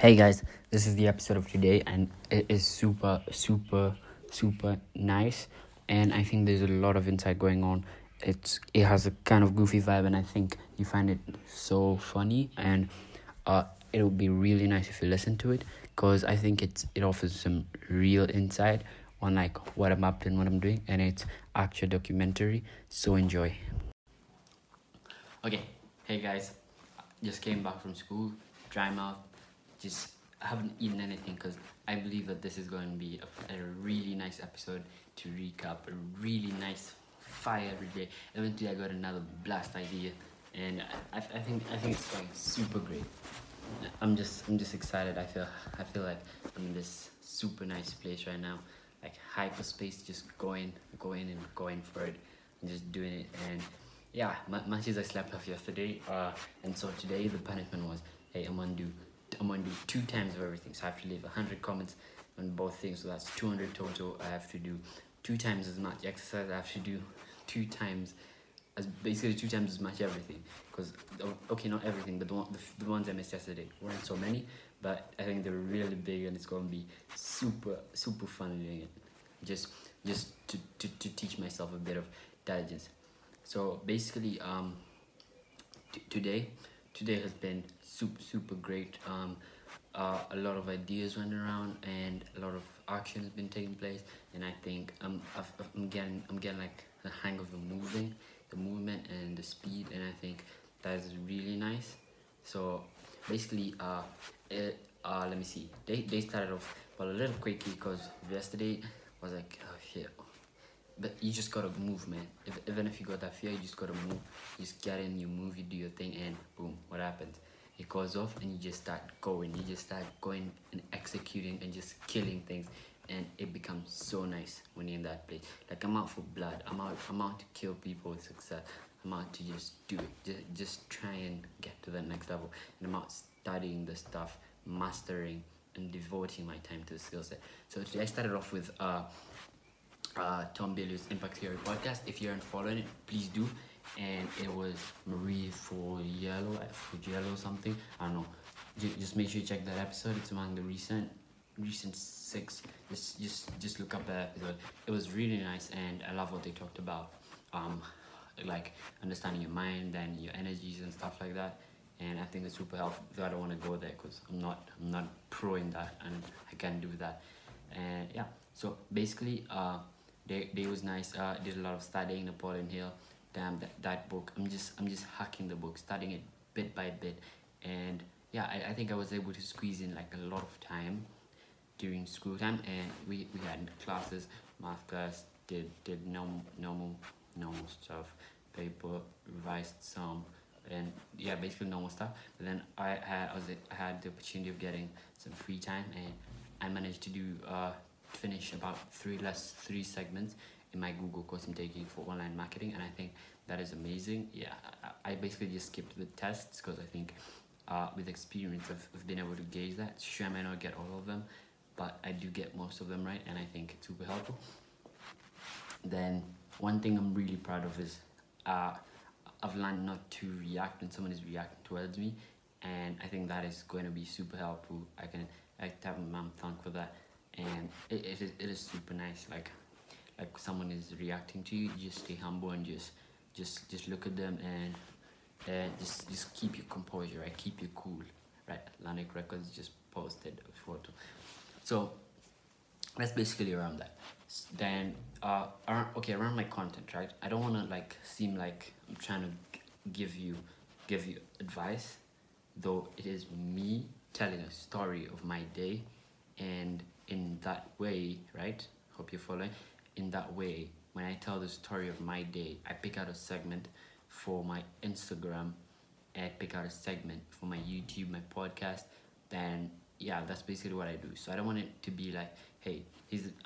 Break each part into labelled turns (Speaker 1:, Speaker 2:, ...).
Speaker 1: Hey guys, this is the episode of today, and it is super, super, super nice. And I think there's a lot of insight going on. It's it has a kind of goofy vibe, and I think you find it so funny. And uh, it would be really nice if you listen to it, cause I think it's it offers some real insight on like what I'm up and what I'm doing, and it's actual documentary. So enjoy. Okay, hey guys, just came back from school, dry mouth just haven't eaten anything because I believe that this is going to be a, a, really nice episode to recap. A really nice fire every day. Eventually, I got another blast idea, and I, I think I think it's going super great. I'm just I'm just excited. I feel I feel like I'm in this super nice place right now, like hyperspace, just going going and going for it, and just doing it. And yeah, much as I slept off yesterday, uh, and so today the punishment was, hey, I'm gonna do I'm to do two times of everything. So I have to leave 100 comments on both things. So that's 200 total. I have to do two times as much exercise. I have to do two times, as basically two times as much everything. Because, okay, not everything, but the, one, the, the ones I missed yesterday weren't so many. But I think they're really big and it's going to be super, super fun doing it. Just, just to, to, to teach myself a bit of diligence. So basically, um, today, today has been super super great. Um uh, a lot of ideas went around and a lot of action has been taking place. And i think um i am getting i'm getting like the hang of the moving the movement and the speed. And i think that is really nice. So basically uh it, uh let me see. They they started off well a little quickly because yesterday was like oh shit but you just gotta move, man. If, even if you got that fear, you just gotta move. You just get in, you move, you do your thing, and boom, what happens? It goes off, and you just start going. You just start going and executing and just killing things, and it becomes so nice when you're in that place. Like I'm out for blood. I'm out. I'm out to kill people with success. I'm out to just do it. Just just try and get to the next level. And I'm out studying the stuff, mastering, and devoting my time to the skill set. So today I started off with uh uh, Tom Bilyeu's Impact Theory podcast. If you aren't following it, please do. And it was Marie Forleo, for Yellow something. I don't know. Just make sure you check that episode. It's among the recent recent six. Just just just look up that episode. It was really nice, and I love what they talked about. Um, like understanding your mind and your energies and stuff like that. And I think it's super helpful. I don't want to go there because I'm not I'm not pro in that, and I can't do that. And yeah, so basically, uh they, they was nice. Uh, did a lot of studying Napoleon Hill. Damn that, that book. I'm just I'm just hacking the book, studying it bit by bit, and yeah, I, I think I was able to squeeze in like a lot of time during school time, and we, we had classes, math class, did did normal normal normal stuff, paper, revised some, and yeah, basically normal stuff. But then I had I was I had the opportunity of getting some free time, and I managed to do uh finish about three less three segments in my Google course I'm taking for online marketing, and I think that is amazing. Yeah, I, basically just skipped the tests because I think uh, with experience I've, I've been able to gauge that. Sure, I may not get all of them, but I do get most of them right, and I think it's super helpful. Then one thing I'm really proud of is uh, I've learned not to react when someone is reacting towards me, and I think that is going to be super helpful. I can I tap my mom thank for that and it, it, is, it is super nice. Like like someone is reacting to you, just stay humble and just just just look at them and just just keep your composure right? Keep you cool right? Atlantic Records just posted a photo. So that's basically around that then uh around, okay around my content right? I don't want to like seem like I'm trying to give you give you advice though it is me telling a story of my day and in that way, right? Hope you're following. In that way, when I tell the story of my day, I pick out a segment for my Instagram, I pick out a segment for my YouTube, my podcast, then yeah, that's basically what I do. So I don't want it to be like, hey,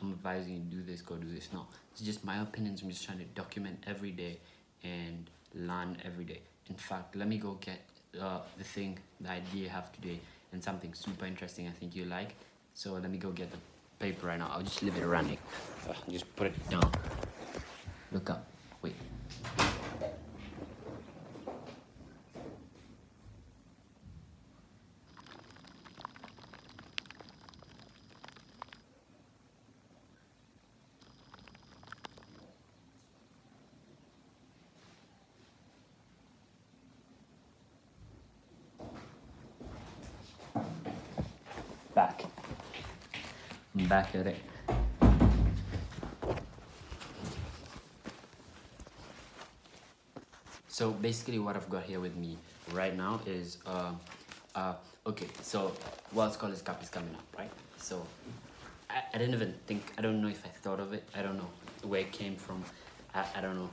Speaker 1: I'm advising you do this, go do this. No, it's just my opinions. I'm just trying to document every day and learn every day. In fact, let me go get uh, the thing, the idea I have today, and something super interesting I think you like. So let me go get the paper right now. I'll just leave it running. Uh, just put it down. Look up. Wait. Back at it. So basically, what I've got here with me right now is uh, uh, okay. So World Scholars Cup is coming up, right? So I, I didn't even think. I don't know if I thought of it. I don't know where it came from. I, I don't know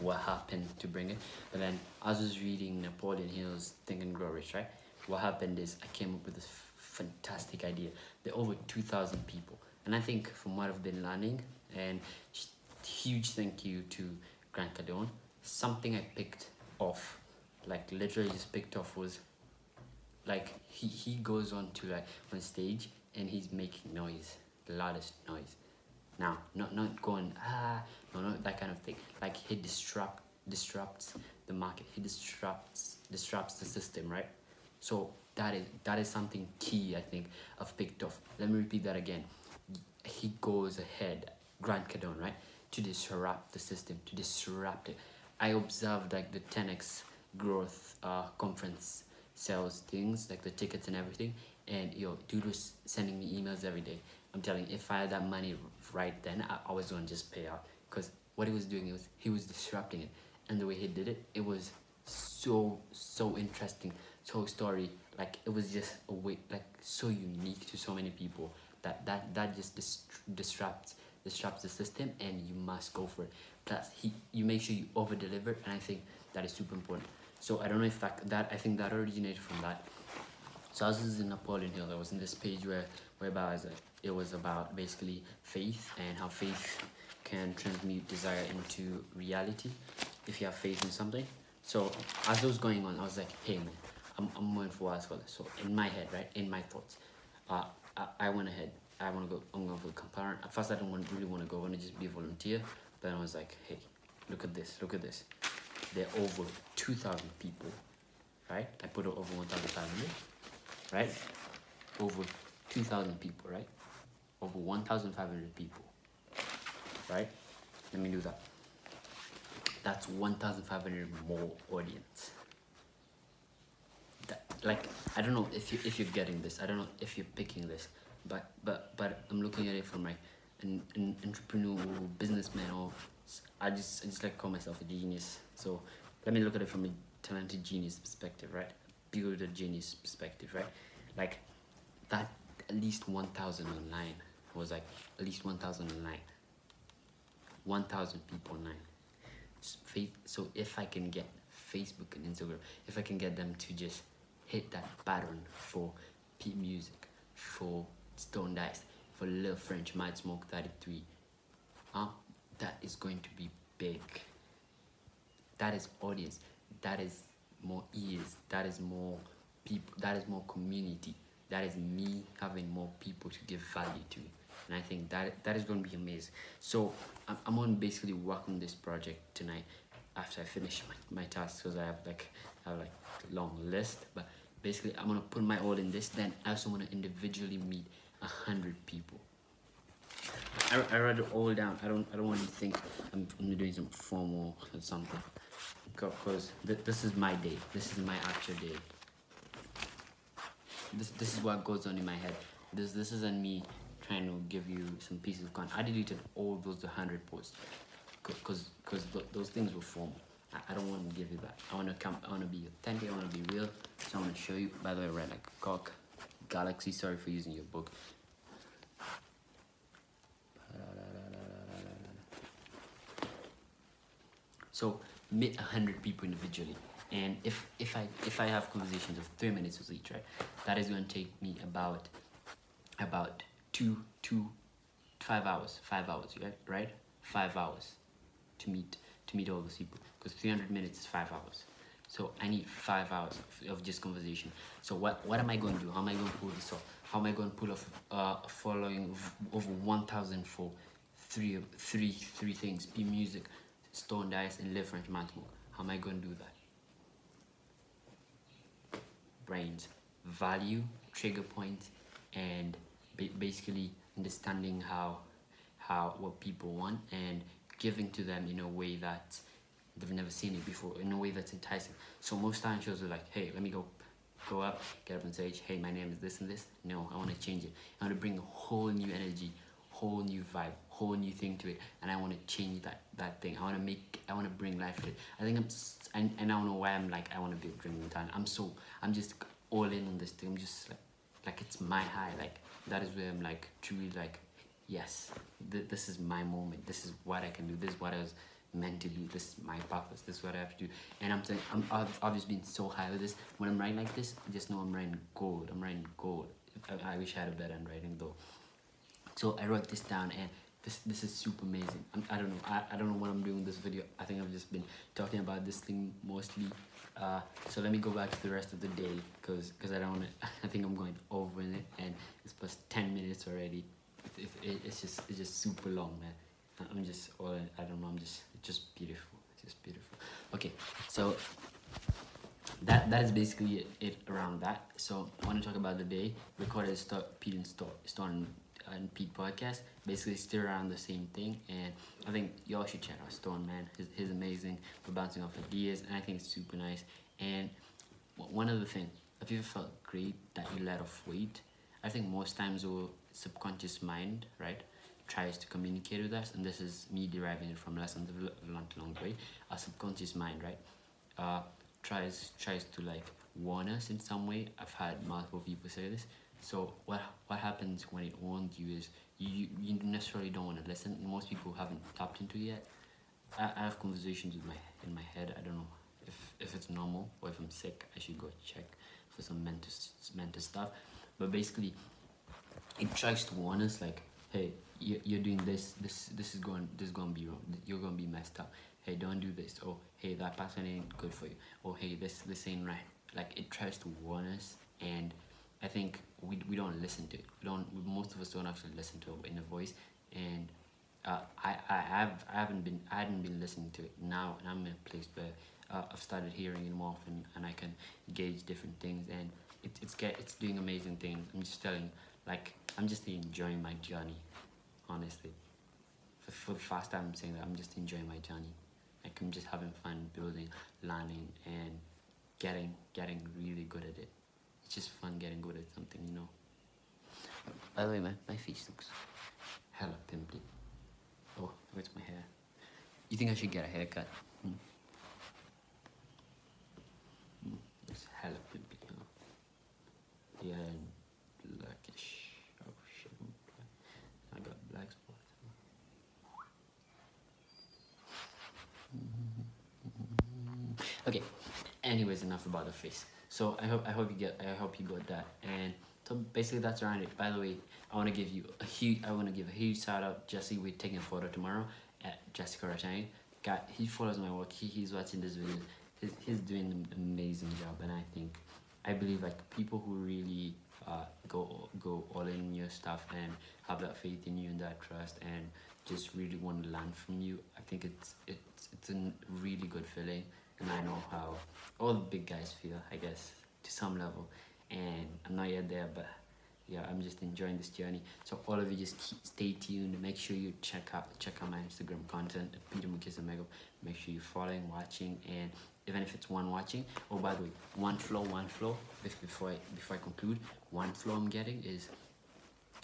Speaker 1: what happened to bring it. But then I was reading Napoleon Hill's Think and Grow Rich, right? What happened is I came up with this fantastic idea. There are over 2,000 people. And I think from what I've been learning, and huge thank you to Grant Cardone, something I picked off, like literally just picked off was like he, he goes on to like on stage and he's making noise, the loudest noise. Now, not not going ah no not that kind of thing. Like he disrupt disrupts the market. He disrupts disrupts the system, right? So that is that is something key I think I've picked off. Let me repeat that again. He goes ahead, Grant Cardone, right, to disrupt the system, to disrupt it. I observed like the 10x growth uh, conference sales things, like the tickets and everything. And yo, dude was sending me emails every day. I'm telling you, if I had that money right then, I, I was gonna just pay out. Cause what he was doing was he was disrupting it, and the way he did it, it was so so interesting, so story. Like it was just a way, like so unique to so many people that that that just dis- disrupts disrupts the system, and you must go for it. Plus, he you make sure you over deliver, and I think that is super important. So I don't know if that that I think that originated from that. So this is in Napoleon Hill. I was in this page where whereby I was like, it was about basically faith and how faith can transmute desire into reality if you have faith in something. So as it was going on, I was like, hey man, I'm, I'm going for World Scholar. So in my head, right, in my thoughts, uh, I, I went ahead. I want to go. I'm going for the comparant. At first, I didn't want, really want to go. I want to just be a volunteer. But I was like, hey, look at this. Look at this. There are over 2,000 people, right? I put it over 1,500, right? Over 2,000 people, right? Over 1,500 people, right? Let me do that. That's 1,500 more audience. That, like I don't know if you if you're getting this. I don't know if you're picking this, but but but I'm looking at it from like an, an entrepreneur businessman or I just I just like call myself a genius. So let me look at it from a talented genius perspective, right? Builder genius perspective, right? Like that at least one thousand online was like at least one thousand online. One thousand people online. So if I can get Facebook and Instagram, if I can get them to just hit that button for P Music, for Stone Dice, for Lil French Might Smoke 33, huh? that is going to be big. That is audience. That is more ears. That is more people. That is more community. That is me having more people to give value to. And I think that that is going to be amazing. So I'm, I'm going to basically work on this project tonight after I finish my, my tasks because I have like I have like a long list. But basically I'm gonna put my all in this. Then I also want to individually meet a hundred people. I, I write it all down. I don't I don't want to think I'm, I'm doing some formal or something. Because th- this is my day. This is my actual day. This this is what goes on in my head. This this isn't me trying to give you some pieces of content. I deleted all those 100 posts because because th- those things were formal. I, I don't want to give you that. I want to come. I want to be authentic. I want to be real. So I want to show you. By the way, I like cock. Galaxy. Sorry for using your book. So meet a hundred people individually, and if if I if I have conversations of three minutes with each, right, that is going to take me about about two two five hours five hours right? Five hours to meet to meet all those people because 300 minutes is five hours. So i need five hours of, just conversation. So what what am i going to do? How am i going to pull this off? How am i going to pull off uh, following over 1000 for three three three things be music stone dice and live french matchbook how am i going to do that? Brains. Value trigger points and basically understanding how how what people want and giving to them in a way that they've never seen it before in a way that's enticing so most talent shows are like hey let me go go up, get up on stage. Hey, my name is this and this. No, I want to change it. I want to bring a whole new energy, whole new vibe, whole new thing to it, and I want to change that that thing. I want to make. I want to bring life to it. I think I'm. And, and I don't know why I'm like I want to be a drinking talent. I'm so. I'm just all in on this thing. I'm just like, like it's my high. Like that is where I'm like truly like, yes, th- this is my moment. This is what I can do. This is what I was meant to do. This is my purpose. This is what I have to do. And I'm saying I'm I've obviously been so high with this. When I'm writing like this, I just know I'm writing gold. I'm writing gold. I, I wish I had a better handwriting though. So I wrote this down and this this is super amazing. I'm, I don't know. I, I don't know what I'm doing this video. I think I've just been talking about this thing mostly. Uh, so let me go back to the rest of the day because cause I don't want. I think I'm going over in it and it's plus 10 minutes already. It, it, it's just it's just super long, man. I'm just all I don't know. I'm just it's just beautiful. It's just beautiful. Okay, so that that is basically it, it around that. So I want to talk about the day. Recorded start and Store Stone and Pete podcast. Basically, still around the same thing, and I think y'all should check out Stone Man. He's, he's amazing for bouncing off ideas, and I think it's super nice. And one other thing, have you ever felt great that you let off weight? I think most times our subconscious mind, right, tries to communicate with us, and this is me deriving it from lessons learned along the way. Our subconscious mind, right, uh, tries tries to like warn us in some way. I've had multiple people say this. So what what happens when it warns you is you you necessarily don't want to listen. Most people haven't tapped into it yet. I, I have conversations with my in my head. I don't know if if it's normal or if I'm sick. I should go check for some mental mental stuff. But basically, it tries to warn us like, hey, you're doing this. This this is going this is going to be wrong. You're going to be messed up. Hey, don't do this. Oh, hey, that person ain't good for you. Oh, hey, this this ain't right. Like it tries to warn us, and I think we, we don't listen to it. We don't. Most of us don't actually listen to our inner voice, and uh, I I have I haven't been I hadn't been listening to it. Now and I'm in a place where uh, I've started hearing it more often, and I can gauge different things, and it, it's get it's doing amazing things. I'm just telling, like I'm just enjoying my journey, honestly. For, for the first time, I'm saying that I'm just enjoying my journey. Like I'm just having fun building, learning, and getting getting really good at it. It's just fun getting good at something, you know. By the way, man, my face looks hella pimply. Oh, where's my hair? You think I should get a haircut? Hmm? Hmm, it's hella pimply, huh? Yeah, blackish. Oh shit, I got black spots. Okay. Anyways, enough about the face. So I hope I hope you get I hope you got that. And so basically that's around it. By the way, I want to give you a huge I want to give a huge shout out Jesse. We're taking a photo tomorrow at Jessica Ratani. Guy, he follows my work. He, he's watching this video. He's, he's doing an amazing job, and I think I believe like people who really uh, go go all in your stuff and have that faith in you and that trust and just really want to learn from you. I think it's it's it's a really good feeling and I know how all the big guys feel, I guess, to some level. And I'm not yet there, but yeah, I'm just enjoying this journey. So all of you just keep, stay tuned. Make sure you check out check out my Instagram content Peter Mukisa. Make sure you're following, watching, and even if it's one watching. Oh, by the way, one flow, one flow. Before I before I conclude, one flow I'm getting is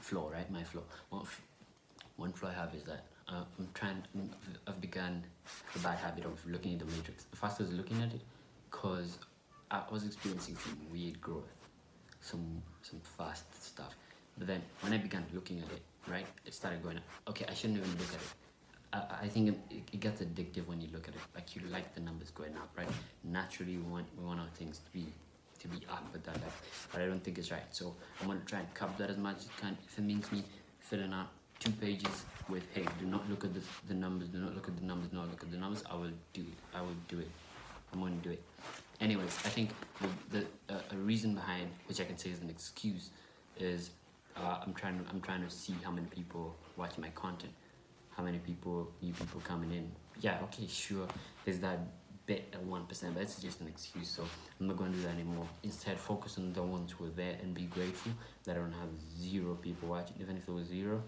Speaker 1: flow, right? My flow. One, one flow I have is that uh, I'm trying. I've begun the bad habit of looking at the matrix. First, I was looking at it because I was experiencing some weird growth, some some fast stuff. But then when I began looking at it, right, it started going. Up. Okay, I shouldn't even look at it. I, I think it, it gets addictive when you look at it. Like you like the numbers going up, right? Naturally, we want we want our things to be to be up at that but I don't think it's right. So I'm gonna try and cut that as much as I can. If it means me filling out two pages with hey do not look at the, the numbers do not look at the numbers do not look at the numbers. I will do it. I will do it. I'm going to do it. Anyways i think the, the uh, a reason behind which i can say is an excuse is uh, i'm trying to i'm trying to see how many people watch my content. How many people new people coming in. Yeah okay sure. There's that bit at one percent but it's just an excuse so i'm not going to do that anymore. Instead focus on the ones who are there and be grateful that i don't have zero people watching. Even if it was zero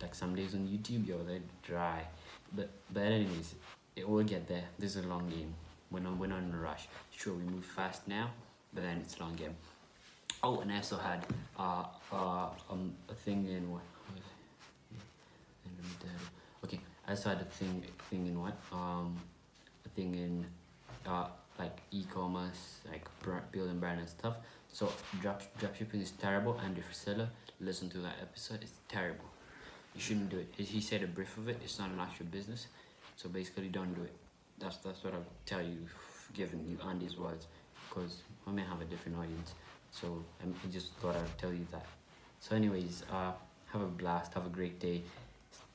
Speaker 1: like some days on YouTube, yo, they're dry. But but anyways, it will get there. This is a long game. We're not we're not in a rush. Sure, we move fast now, but then it's a long game. Oh, and I also had uh, uh, um, a thing in what? Okay, I also had a thing thing in what? Um, a thing in uh, like e-commerce, like building brand and stuff. So drop dropshipping is terrible, and if you seller listen to that episode, it's terrible. You shouldn't do it. He- said a brief of it. It's not an actual business, so basically, don't do it. That's that's what I'll tell you, given you Andy's words, because I may have a different audience. So I'm- I just thought I'd tell you that. So, anyways, uh, have a blast. Have a great day.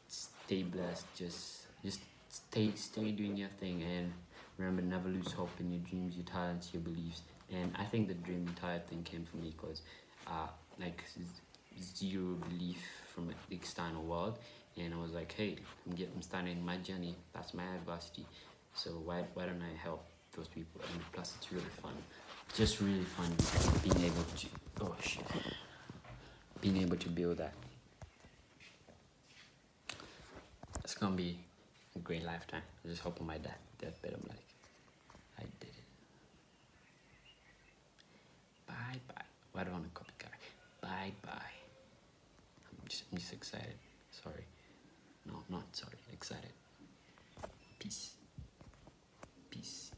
Speaker 1: Stay blessed. Just just stay stay doing your thing and remember never lose hope in your dreams, your talents, your beliefs. And I think the dream talent thing came from me because uh like zero belief from the external world and I was like, hey, I'm getting I'm starting my journey. That's my adversity. So why why don't I help those people? And plus it's really fun. Just really fun being able to oh shit. Being able to build that. It's gonna be a great lifetime. I just hope on my death deathbed I'm like, I did it. Bye bye. Why do I want to copy? Bye bye. I'm just, I'm just excited. Sorry. No, not sorry. Excited. Peace. Peace.